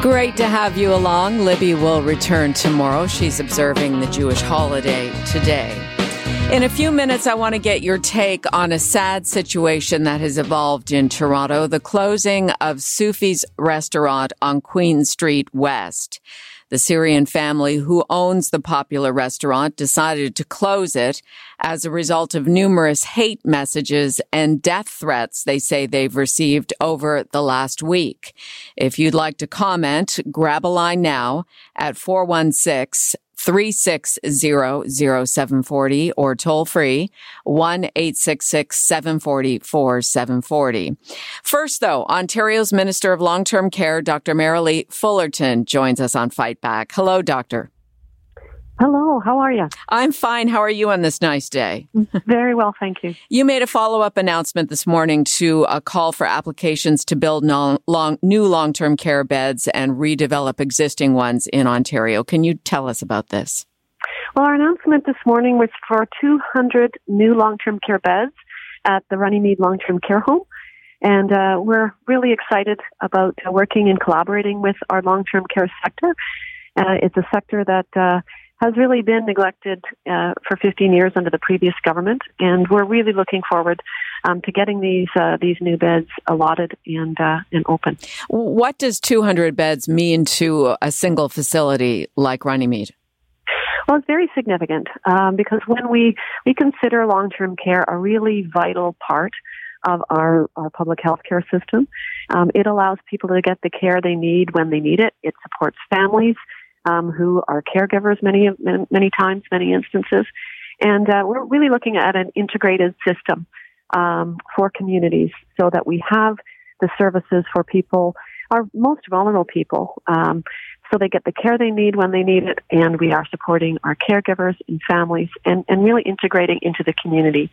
Great to have you along. Libby will return tomorrow. She's observing the Jewish holiday today. In a few minutes, I want to get your take on a sad situation that has evolved in Toronto the closing of Soufi's restaurant on Queen Street West. The Syrian family who owns the popular restaurant decided to close it as a result of numerous hate messages and death threats they say they've received over the last week. If you'd like to comment, grab a line now at 416 3600740 or toll free 1-866-740-4740. First though, Ontario's Minister of Long-Term Care, Dr. Merrilee Fullerton joins us on Fight Back. Hello, doctor. Hello, how are you? I'm fine. How are you on this nice day? Very well, thank you. You made a follow up announcement this morning to a call for applications to build non- long, new long term care beds and redevelop existing ones in Ontario. Can you tell us about this? Well, our announcement this morning was for 200 new long term care beds at the Runnymede Long Term Care Home. And uh, we're really excited about uh, working and collaborating with our long term care sector. Uh, it's a sector that uh, has really been neglected uh, for 15 years under the previous government, and we're really looking forward um, to getting these uh, these new beds allotted and uh, and open. What does 200 beds mean to a single facility like Runnymede? Well, it's very significant um, because when we we consider long term care a really vital part of our, our public health care system. Um, it allows people to get the care they need when they need it. It supports families um, who are caregivers many many times, many instances, and uh, we're really looking at an integrated system um, for communities so that we have the services for people, our most vulnerable people, um, so they get the care they need when they need it, and we are supporting our caregivers and families, and, and really integrating into the community.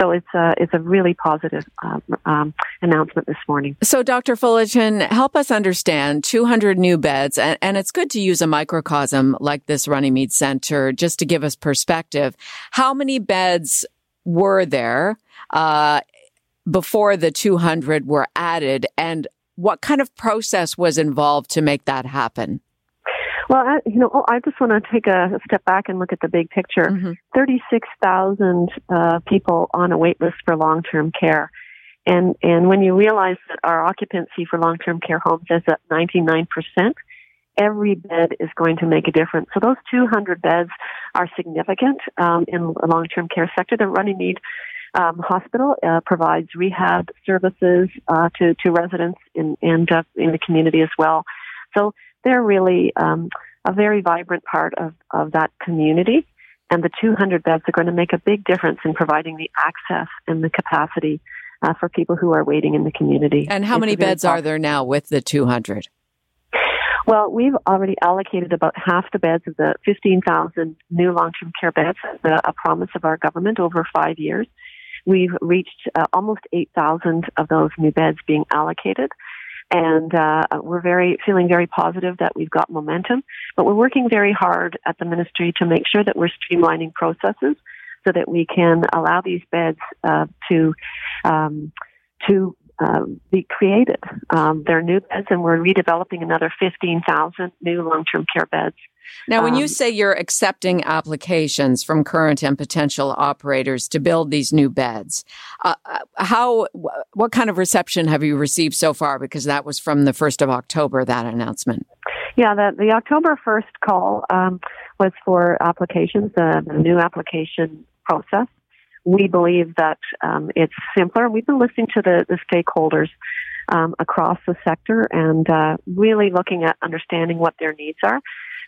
So it's a, it's a really positive um, um, announcement this morning. So, Dr. Fullerton, help us understand 200 new beds, and, and, it's good to use a microcosm like this Runnymede Center just to give us perspective. How many beds were there uh, before the 200 were added, and what kind of process was involved to make that happen? Well, I, you know, I just want to take a step back and look at the big picture. Mm-hmm. 36,000 uh, people on a wait list for long-term care. And, and when you realize that our occupancy for long-term care homes is at 99%, every bed is going to make a difference. So those 200 beds are significant um, in the long-term care sector. The Runnymede um, Hospital uh, provides rehab services uh, to to residents in and uh, in the community as well. So they're really um, a very vibrant part of, of that community. And the 200 beds are going to make a big difference in providing the access and the capacity uh, for people who are waiting in the community. And how it's many beds are there now with the 200? Well, we've already allocated about half the beds of the 15,000 new long-term care beds, a, a promise of our government over five years. We've reached uh, almost 8,000 of those new beds being allocated and uh, we're very feeling very positive that we've got momentum. But we're working very hard at the ministry to make sure that we're streamlining processes so that we can allow these beds uh, to um, to uh, be created. Um, they're new beds, and we're redeveloping another 15,000 new long-term care beds. Now, when um, you say you're accepting applications from current and potential operators to build these new beds, uh, uh how what kind of reception have you received so far? Because that was from the first of October. That announcement. Yeah, the, the October first call um, was for applications, uh, the new application process we believe that um, it's simpler. We've been listening to the, the stakeholders um, across the sector and uh, really looking at understanding what their needs are,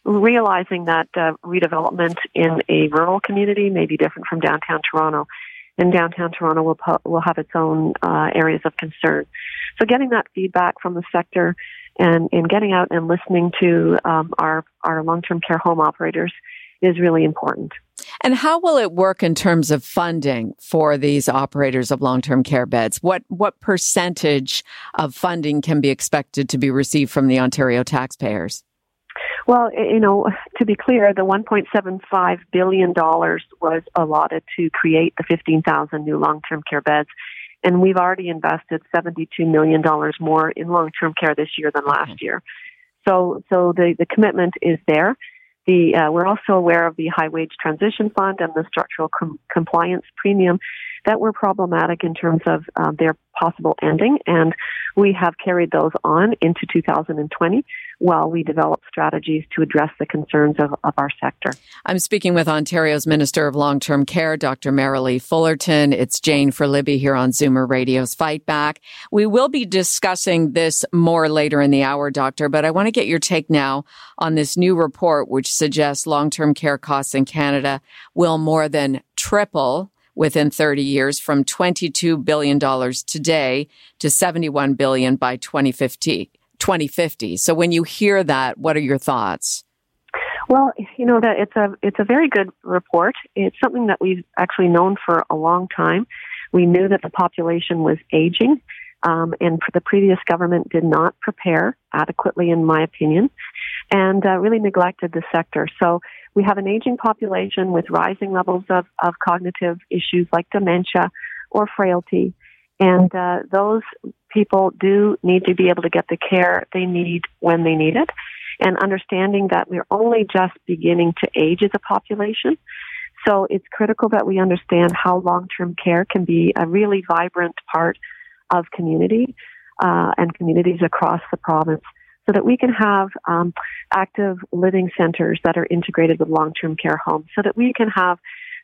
realizing that uh, redevelopment in a rural community may be different from downtown Toronto. And downtown Toronto will, will have its own uh, areas of concern. So getting that feedback from the sector and, and getting out and listening to um, our, our long-term care home operators is really important. And how will it work in terms of funding for these operators of long-term care beds? What what percentage of funding can be expected to be received from the Ontario taxpayers? Well, you know, to be clear, the 1.75 billion dollars was allotted to create the 15,000 new long-term care beds, and we've already invested 72 million dollars more in long-term care this year than last okay. year. So, so the the commitment is there. The, uh, we're also aware of the High Wage Transition Fund and the Structural com- Compliance Premium that were problematic in terms of um, their possible ending, and we have carried those on into 2020 while we develop strategies to address the concerns of, of our sector. I'm speaking with Ontario's Minister of Long-Term Care, Dr. Merrilee Fullerton. It's Jane for Libby here on Zoomer Radio's Fight Back. We will be discussing this more later in the hour, Doctor, but I want to get your take now on this new report which suggests long-term care costs in Canada will more than triple within 30 years from $22 billion today to 71 billion by 2050. 2050. So when you hear that, what are your thoughts? Well, you know that it's a it's a very good report. It's something that we've actually known for a long time. We knew that the population was aging, um, and the previous government did not prepare adequately, in my opinion, and uh, really neglected the sector. So we have an aging population with rising levels of, of cognitive issues like dementia or frailty. And uh, those people do need to be able to get the care they need when they need it. And understanding that we're only just beginning to age as a population. So it's critical that we understand how long-term care can be a really vibrant part of community uh, and communities across the province so that we can have um, active living centers that are integrated with long-term care homes so that we can have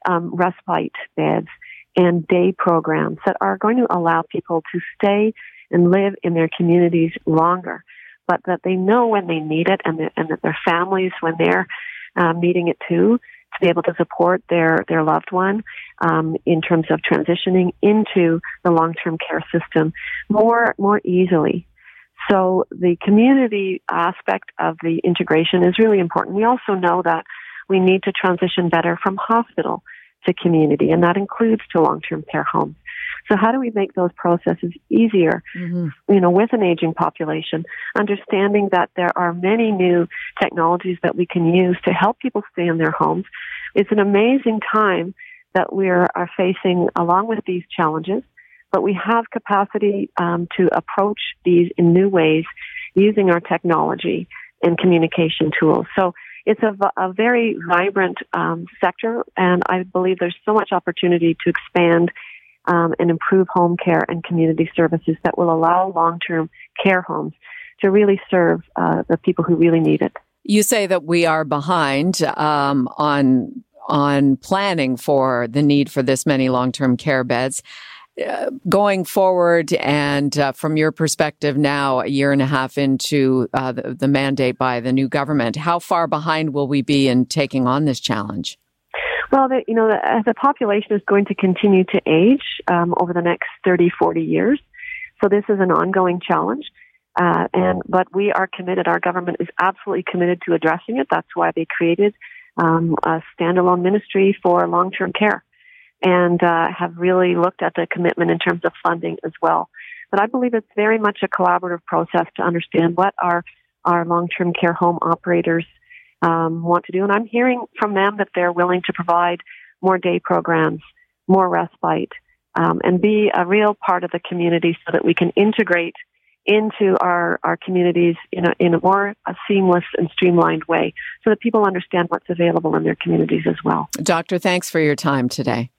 um, respite beds and day programs that are going to allow people to stay and live in their communities longer, but that they know when they need it and, and that their families, when they're um, needing it too, to be able to support their, their loved one um, in terms of transitioning into the long-term care system more, more easily. So the community aspect of the integration is really important. We also know that we need to transition better from hospital to community, and that includes to long-term care homes. So how do we make those processes easier, mm-hmm. you know, with an aging population, understanding that there are many new technologies that we can use to help people stay in their homes. It's an amazing time that we are facing along with these challenges, but we have capacity um, to approach these in new ways using our technology and communication tools. So it's a, a very vibrant um, sector, and I believe there's so much opportunity to expand um, and improve home care and community services that will allow long-term care homes to really serve uh, the people who really need it. You say that we are behind um, on on planning for the need for this many long-term care beds. Uh, going forward, and uh, from your perspective now, a year and a half into uh, the, the mandate by the new government, how far behind will we be in taking on this challenge? Well, the, you know, the, the population is going to continue to age um, over the next 30, 40 years. So this is an ongoing challenge. Uh, and but we are committed. Our government is absolutely committed to addressing it. That's why they created um, a standalone ministry for long-term care, and uh, have really looked at the commitment in terms of funding as well. But I believe it's very much a collaborative process to understand what our our long-term care home operators um, want to do. And I'm hearing from them that they're willing to provide more day programs, more respite, um, and be a real part of the community so that we can integrate into our, our communities in a, in a more a seamless and streamlined way so that people understand what's available in their communities as well. Doctor, thanks for your time today.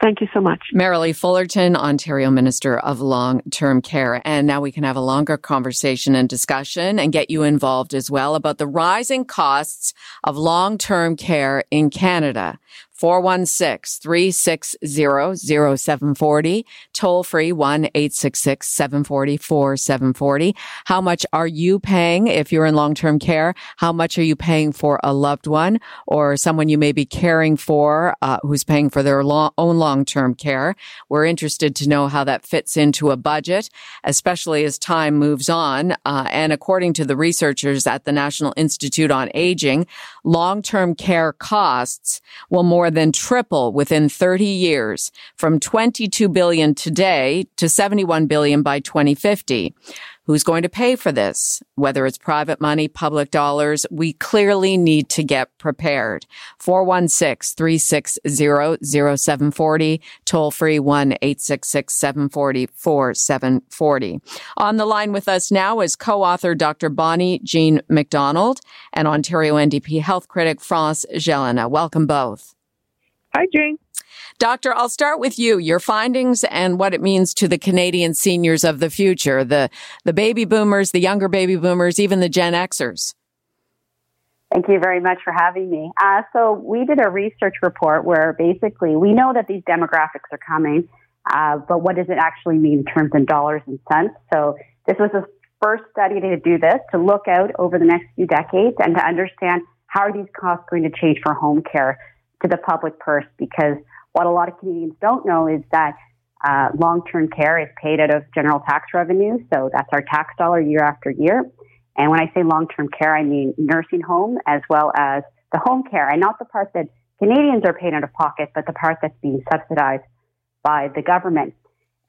Thank you so much. Merrilee Fullerton, Ontario Minister of Long Term Care. And now we can have a longer conversation and discussion and get you involved as well about the rising costs of long term care in Canada. 416 360 0740. Toll free 1 866 740 4740. How much are you paying if you're in long term care? How much are you paying for a loved one or someone you may be caring for uh, who's paying for their long, own long term care? We're interested to know how that fits into a budget, especially as time moves on. Uh, and according to the researchers at the National Institute on Aging, long-term care costs will more than triple within 30 years from 22 billion today to 71 billion by 2050. Who's going to pay for this? Whether it's private money, public dollars, we clearly need to get prepared. 416-360-0740, toll free 1-866-740-4740. On the line with us now is co-author Dr. Bonnie-Jeanne MacDonald and Ontario NDP health critic France Gélinas. Welcome both. Hi, Jane. Doctor, I'll start with you. Your findings and what it means to the Canadian seniors of the future, the, the baby boomers, the younger baby boomers, even the Gen Xers. Thank you very much for having me. Uh, so we did a research report where basically we know that these demographics are coming, uh, but what does it actually mean in terms of dollars and cents? So this was the first study to do this, to look out over the next few decades and to understand how are these costs going to change for home care to the public purse because what a lot of Canadians don't know is that uh, long-term care is paid out of general tax revenue, so that's our tax dollar year after year. And when I say long-term care, I mean nursing home as well as the home care, and not the part that Canadians are paying out of pocket, but the part that's being subsidized by the government.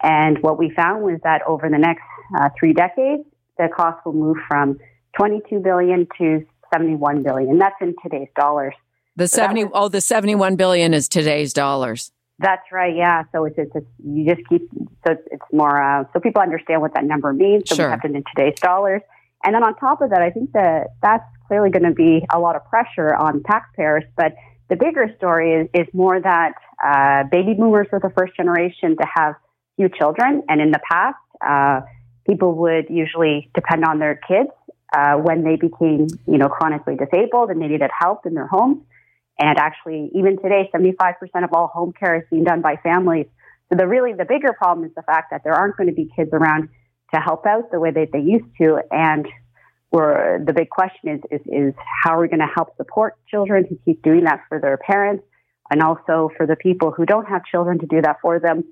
And what we found was that over the next uh, three decades, the cost will move from 22 billion to 71 billion. That's in today's dollars. The so 70, was, oh, the 71 billion is today's dollars. That's right. Yeah. So it's, it's, it's you just keep, so it's, it's more, uh, so people understand what that number means. So sure. we have it in today's dollars. And then on top of that, I think that that's clearly going to be a lot of pressure on taxpayers. But the bigger story is, is more that, uh, baby boomers were the first generation to have few children. And in the past, uh, people would usually depend on their kids, uh, when they became, you know, chronically disabled and they needed help in their homes. And actually, even today, 75% of all home care is being done by families. So the really, the bigger problem is the fact that there aren't going to be kids around to help out the way that they used to. And we're, the big question is, is, is how are we going to help support children who keep doing that for their parents and also for the people who don't have children to do that for them.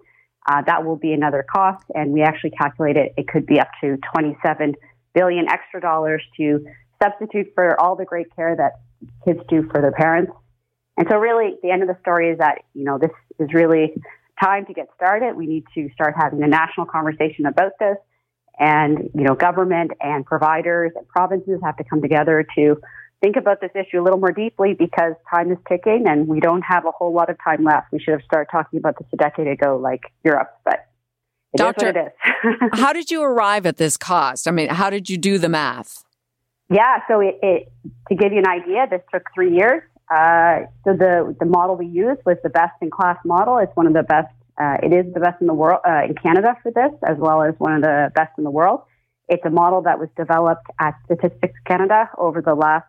Uh, that will be another cost. And we actually calculated it could be up to 27 billion extra dollars to substitute for all the great care that kids do for their parents. And so really the end of the story is that, you know, this is really time to get started. We need to start having a national conversation about this. And, you know, government and providers and provinces have to come together to think about this issue a little more deeply because time is ticking and we don't have a whole lot of time left. We should have started talking about this a decade ago, like Europe, but it Doctor, how did you arrive at this cost? I mean, how did you do the math? Yeah, so it, it to give you an idea, this took three years. Uh, so the the model we used was the best in class model. It's one of the best. Uh, it is the best in the world uh, in Canada for this, as well as one of the best in the world. It's a model that was developed at Statistics Canada over the last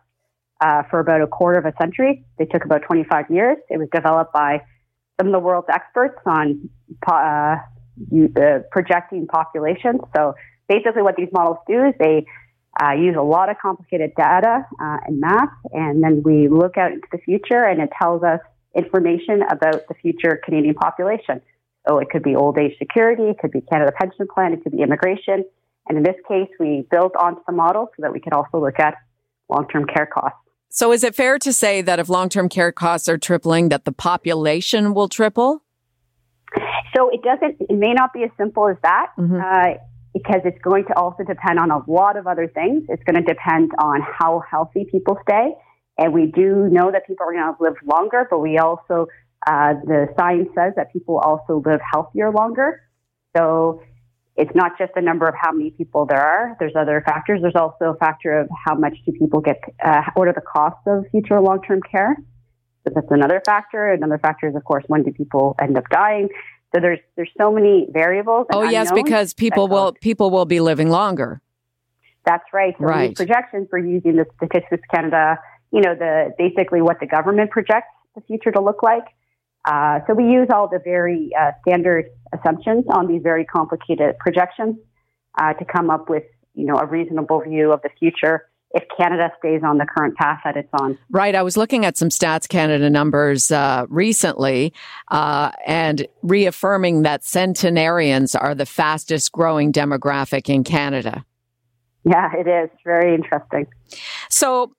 uh, for about a quarter of a century. They took about 25 years. It was developed by some of the world's experts on uh, uh, projecting populations. So basically, what these models do is they uh, use a lot of complicated data uh, and math, and then we look out into the future, and it tells us information about the future Canadian population. So it could be old age security, it could be Canada Pension Plan, it could be immigration, and in this case, we built onto the model so that we could also look at long-term care costs. So is it fair to say that if long-term care costs are tripling, that the population will triple? So it doesn't. It may not be as simple as that. Mm-hmm. Uh, because it's going to also depend on a lot of other things. It's going to depend on how healthy people stay. And we do know that people are going to live longer, but we also, uh, the science says that people also live healthier longer. So it's not just the number of how many people there are. There's other factors. There's also a factor of how much do people get, uh, what are the costs of future long-term care? So that's another factor. Another factor is, of course, when do people end up dying? So there's there's so many variables. oh yes, because people will people will be living longer. That's right. So right. projections for using the Statistics Canada, you know, the basically what the government projects the future to look like. Uh, so we use all the very uh, standard assumptions on these very complicated projections uh, to come up with, you know, a reasonable view of the future if Canada stays on the current path that it's on. Right. I was looking at some Stats Canada numbers uh, recently uh, and reaffirming that centenarians are the fastest growing demographic in Canada. Yeah, it is. Very interesting. So,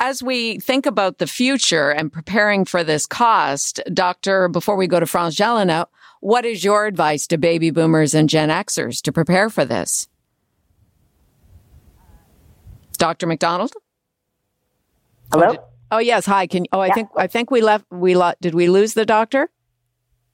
as we think about the future and preparing for this cost, Doctor, before we go to France Gélinas, what is your advice to baby boomers and Gen Xers to prepare for this? Dr. MacDonald? Hello? Oh, oh yes. Hi. Can oh I yeah. think I think we left we lo- did we lose the doctor?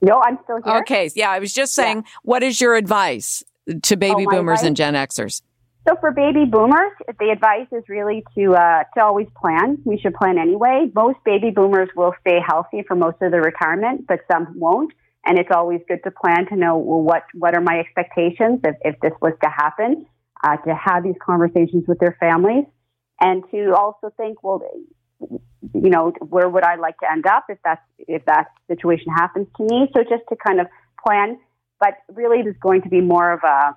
No, I'm still here. Okay. Yeah, I was just saying, yeah. what is your advice to baby oh, boomers advice? and Gen Xers? So for baby boomers, the advice is really to uh, to always plan. We should plan anyway. Most baby boomers will stay healthy for most of their retirement, but some won't. And it's always good to plan to know well, what what are my expectations if, if this was to happen uh, to have these conversations with their families, and to also think, well, you know, where would I like to end up if that's if that situation happens to me? So just to kind of plan, but really, it is going to be more of a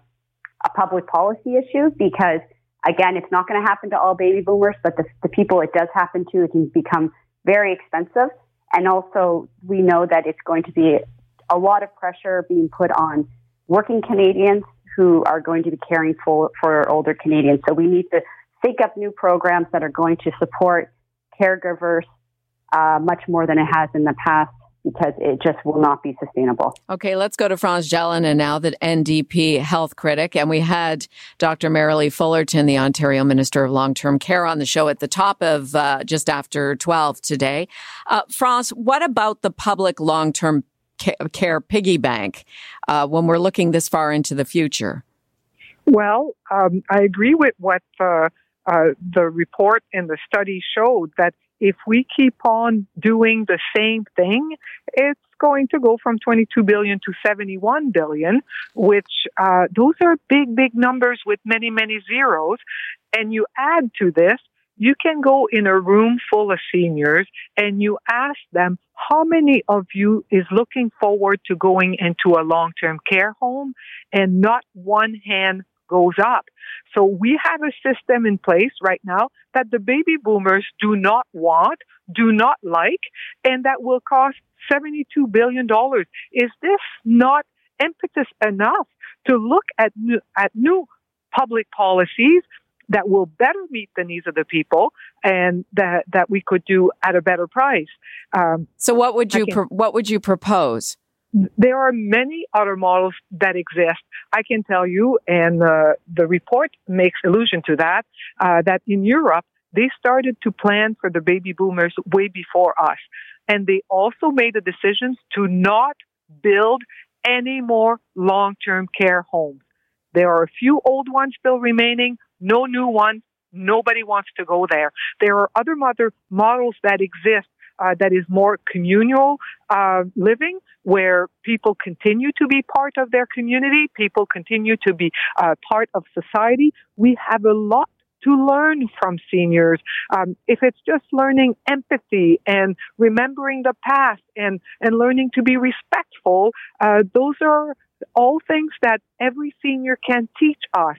a public policy issue because again, it's not going to happen to all baby boomers, but the, the people it does happen to, it can become very expensive. And also, we know that it's going to be a lot of pressure being put on working Canadians who are going to be caring for, for older Canadians. So we need to think up new programs that are going to support caregivers uh, much more than it has in the past because it just will not be sustainable. Okay, let's go to France Gélinas now, the NDP health critic. And we had Dr. Merrilee Fullerton, the Ontario Minister of Long Term Care, on the show at the top of uh, just after 12 today. Uh, France, what about the public long term care piggy bank uh, when we're looking this far into the future? Well, um, I agree with what uh, uh, the report and the study showed that if we keep on doing the same thing, it's going to go from 22 billion to 71 billion, which uh, those are big, big numbers with many, many zeros. And you add to this you can go in a room full of seniors and you ask them how many of you is looking forward to going into a long-term care home and not one hand goes up. So we have a system in place right now that the baby boomers do not want, do not like, and that will cost $72 billion. Is this not impetus enough to look at new, at new public policies that will better meet the needs of the people and that that we could do at a better price. Um, so, what would you pro- what would you propose? There are many other models that exist. I can tell you, and uh, the report makes allusion to that, uh, that in Europe they started to plan for the baby boomers way before us, and they also made the decisions to not build any more long-term care homes. There are a few old ones still remaining, no new ones. Nobody wants to go there. There are other mother models that exist uh, that is more communal uh, living, where people continue to be part of their community, people continue to be uh, part of society. We have a lot to learn from seniors. Um, if it's just learning empathy and remembering the past and and learning to be respectful, uh, those are all things that every senior can teach us.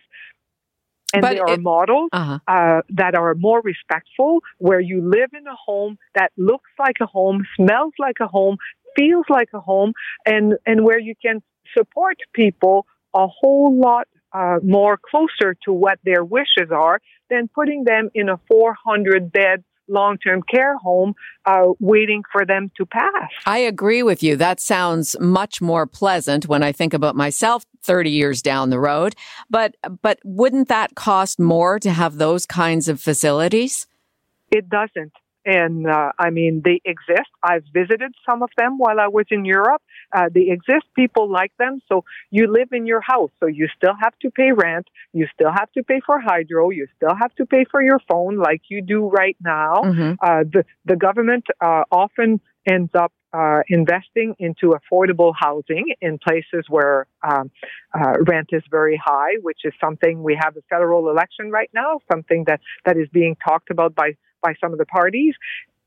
And but there are models uh-huh. uh, that are more respectful, where you live in a home that looks like a home, smells like a home, feels like a home, and, and where you can support people a whole lot uh, more closer to what their wishes are than putting them in a 400 bed long-term care home uh, waiting for them to pass. I agree with you. That sounds much more pleasant when I think about myself 30 years down the road. But but wouldn't that cost more to have those kinds of facilities? It doesn't. And uh, I mean, they exist. I've visited some of them while I was in Europe. Uh, they exist. People like them. So you live in your house. So you still have to pay rent. You still have to pay for hydro. You still have to pay for your phone like you do right now. Mm-hmm. Uh, the, the government uh, often ends up uh, investing into affordable housing in places where um, uh, rent is very high, which is something we have a federal election right now, something that, that is being talked about by by some of the parties,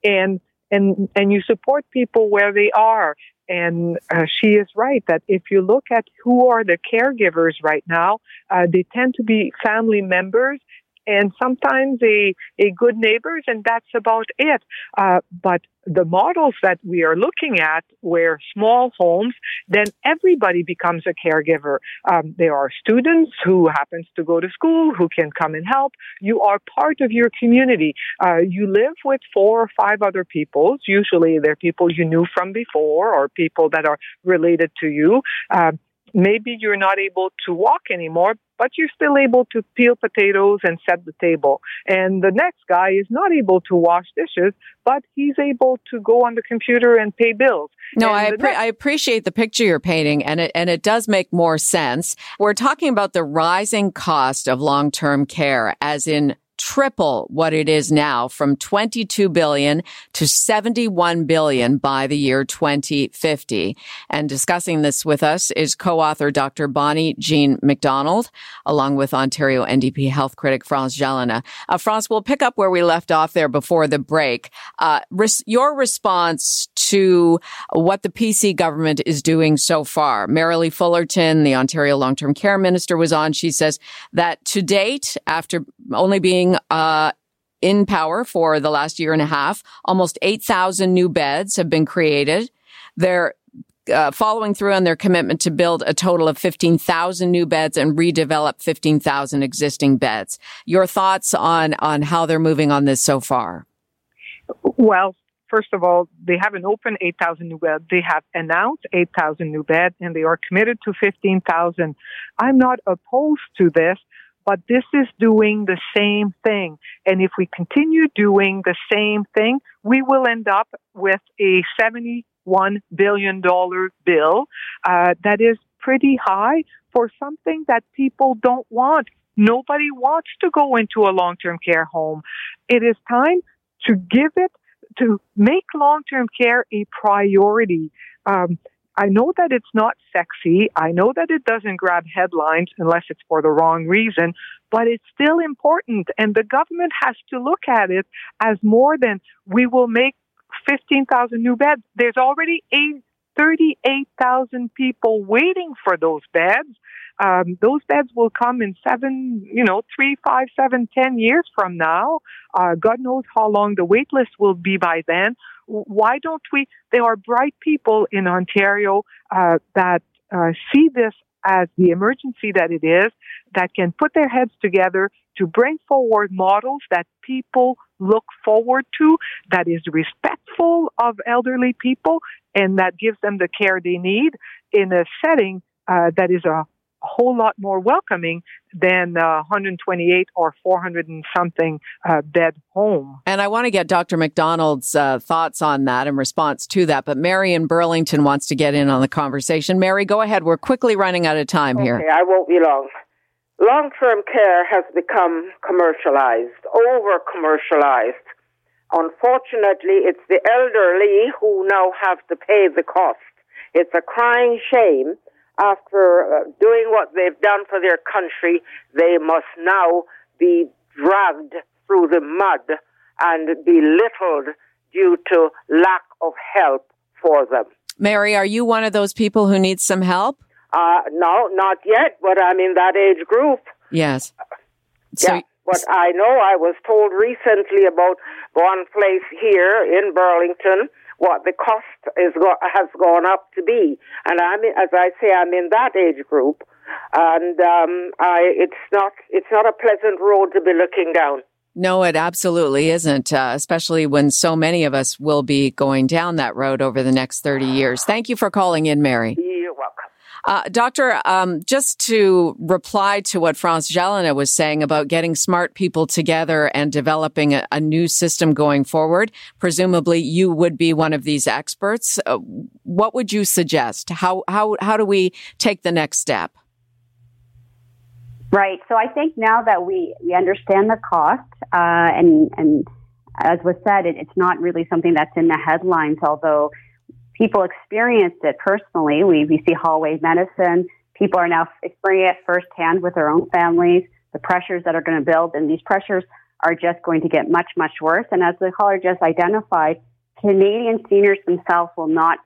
and and and you support people where they are. And uh, she is right that if you look at who are the caregivers right now, uh, they tend to be family members and sometimes a, a good neighbors, and that's about it. Uh, but the models that we are looking at, where small homes, then everybody becomes a caregiver. Um, there are students who happens to go to school who can come and help. You are part of your community. Uh, you live with four or five other people. Usually, they're people you knew from before or people that are related to you. Uh, maybe you're not able to walk anymore, but you're still able to peel potatoes and set the table. And the next guy is not able to wash dishes, but he's able to go on the computer and pay bills. No, I, next- I appreciate the picture you're painting and it, and it does make more sense. We're talking about the rising cost of long-term care as in triple what it is now from 22 billion to 71 billion by the year 2050. And discussing this with us is co-author Dr. Bonnie-Jeanne MacDonald, along with Ontario NDP health critic France Gélinas. Uh, we'll pick up where we left off there before the break. Uh, res- your response to what the PC government is doing so far. Merrilee Fullerton, the Ontario long-term care minister was on. She says that to date, after only being uh, in power for the last year and a half. Almost 8,000 new beds have been created. They're uh, following through on their commitment to build a total of 15,000 new beds and redevelop 15,000 existing beds. Your thoughts on, on how they're moving on this so far? Well, first of all, they haven't opened 8,000 new beds. They have announced 8,000 new beds and they are committed to 15,000. I'm not opposed to this but this is doing the same thing. And if we continue doing the same thing, we will end up with a $71 billion bill uh, that is pretty high for something that people don't want. Nobody wants to go into a long-term care home. It is time to give it, to make long-term care a priority. Um, I know that it's not sexy. I know that it doesn't grab headlines unless it's for the wrong reason, but it's still important. And the government has to look at it as more than we will make 15,000 new beds. There's already 38,000 people waiting for those beds. Um, those beds will come in seven, you know, three, five, seven, ten years from now. Uh, God knows how long the wait list will be by then why don't we? There are bright people in Ontario uh, that uh, see this as the emergency that it is, that can put their heads together to bring forward models that people look forward to, that is respectful of elderly people, and that gives them the care they need in a setting uh, that is a a whole lot more welcoming than uh, 128 or 400 and something uh, bed home. And I want to get Dr. MacDonald's uh, thoughts on that in response to that. But Mary in Burlington wants to get in on the conversation. Mary, go ahead. We're quickly running out of time okay, here. I won't be long. Long term care has become commercialized, over commercialized. Unfortunately, it's the elderly who now have to pay the cost. It's a crying shame after uh, doing what they've done for their country, they must now be dragged through the mud and belittled due to lack of help for them. Mary, are you one of those people who needs some help? Uh, no, not yet, but I'm in that age group. Yes. So, yeah, but I know I was told recently about one place here in Burlington what the cost is has gone up to be. And I'm, as I say, I'm in that age group, and um, I, it's not it's not a pleasant road to be looking down. No, it absolutely isn't, uh, especially when so many of us will be going down that road over the next 30 years. Thank you for calling in, Mary. Uh, doctor, um, just to reply to what France Gélinas was saying about getting smart people together and developing a, a, new system going forward, presumably you would be one of these experts. Uh, what would you suggest? How, how, how do we take the next step? Right. So I think now that we, we understand the cost, uh, and, and as was said, it, it's not really something that's in the headlines, although people experienced it personally. We, we see hallway medicine. People are now experiencing it firsthand with their own families, the pressures that are going to build, and these pressures are just going to get much, much worse. And as the caller just identified, Canadian seniors themselves will not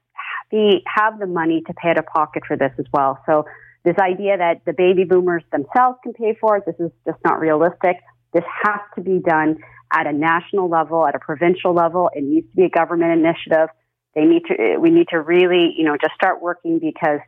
be, have the money to pay out of pocket for this as well. So this idea that the baby boomers themselves can pay for it, this is just not realistic. This has to be done at a national level, at a provincial level. It needs to be a government initiative. They need to, we need to really, you know, just start working because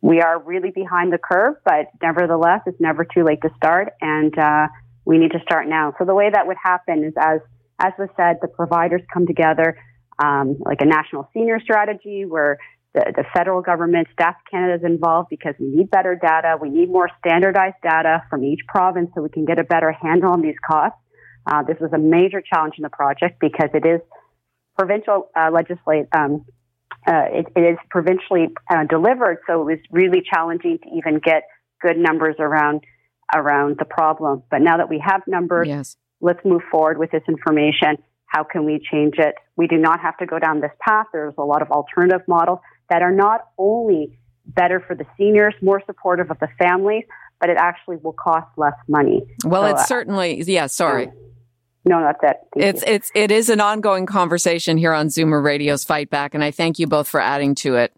we are really behind the curve, but nevertheless, it's never too late to start. And, uh, we need to start now. So the way that would happen is as, as was said, the providers come together, um, like a national senior strategy where the, the federal government, Stats Canada is involved because we need better data. We need more standardized data from each province so we can get a better handle on these costs. Uh, this was a major challenge in the project because it is provincial uh, legislate. Um, uh, it, it is provincially uh, delivered, so it was really challenging to even get good numbers around around the problem. But now that we have numbers, yes. let's move forward with this information. How can we change it? We do not have to go down this path. There's a lot of alternative models that are not only better for the seniors, more supportive of the families, but it actually will cost less money. Well, so, it's uh, certainly, yeah, sorry. No, not that. Thank it's you. it's it is an ongoing conversation here on Zoomer Radio's Fight Back, and I thank you both for adding to it.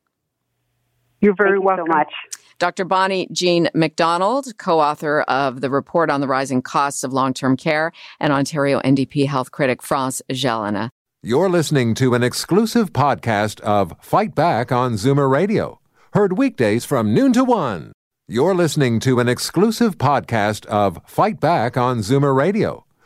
You're very thank welcome. You so much. Dr. Bonnie-Jeanne MacDonald, co-author of the report on the rising costs of long-term care, and Ontario NDP health critic France Gélinas. You're listening to an exclusive podcast of Fight Back on Zoomer Radio, heard weekdays from noon to one. You're listening to an exclusive podcast of Fight Back on Zoomer Radio,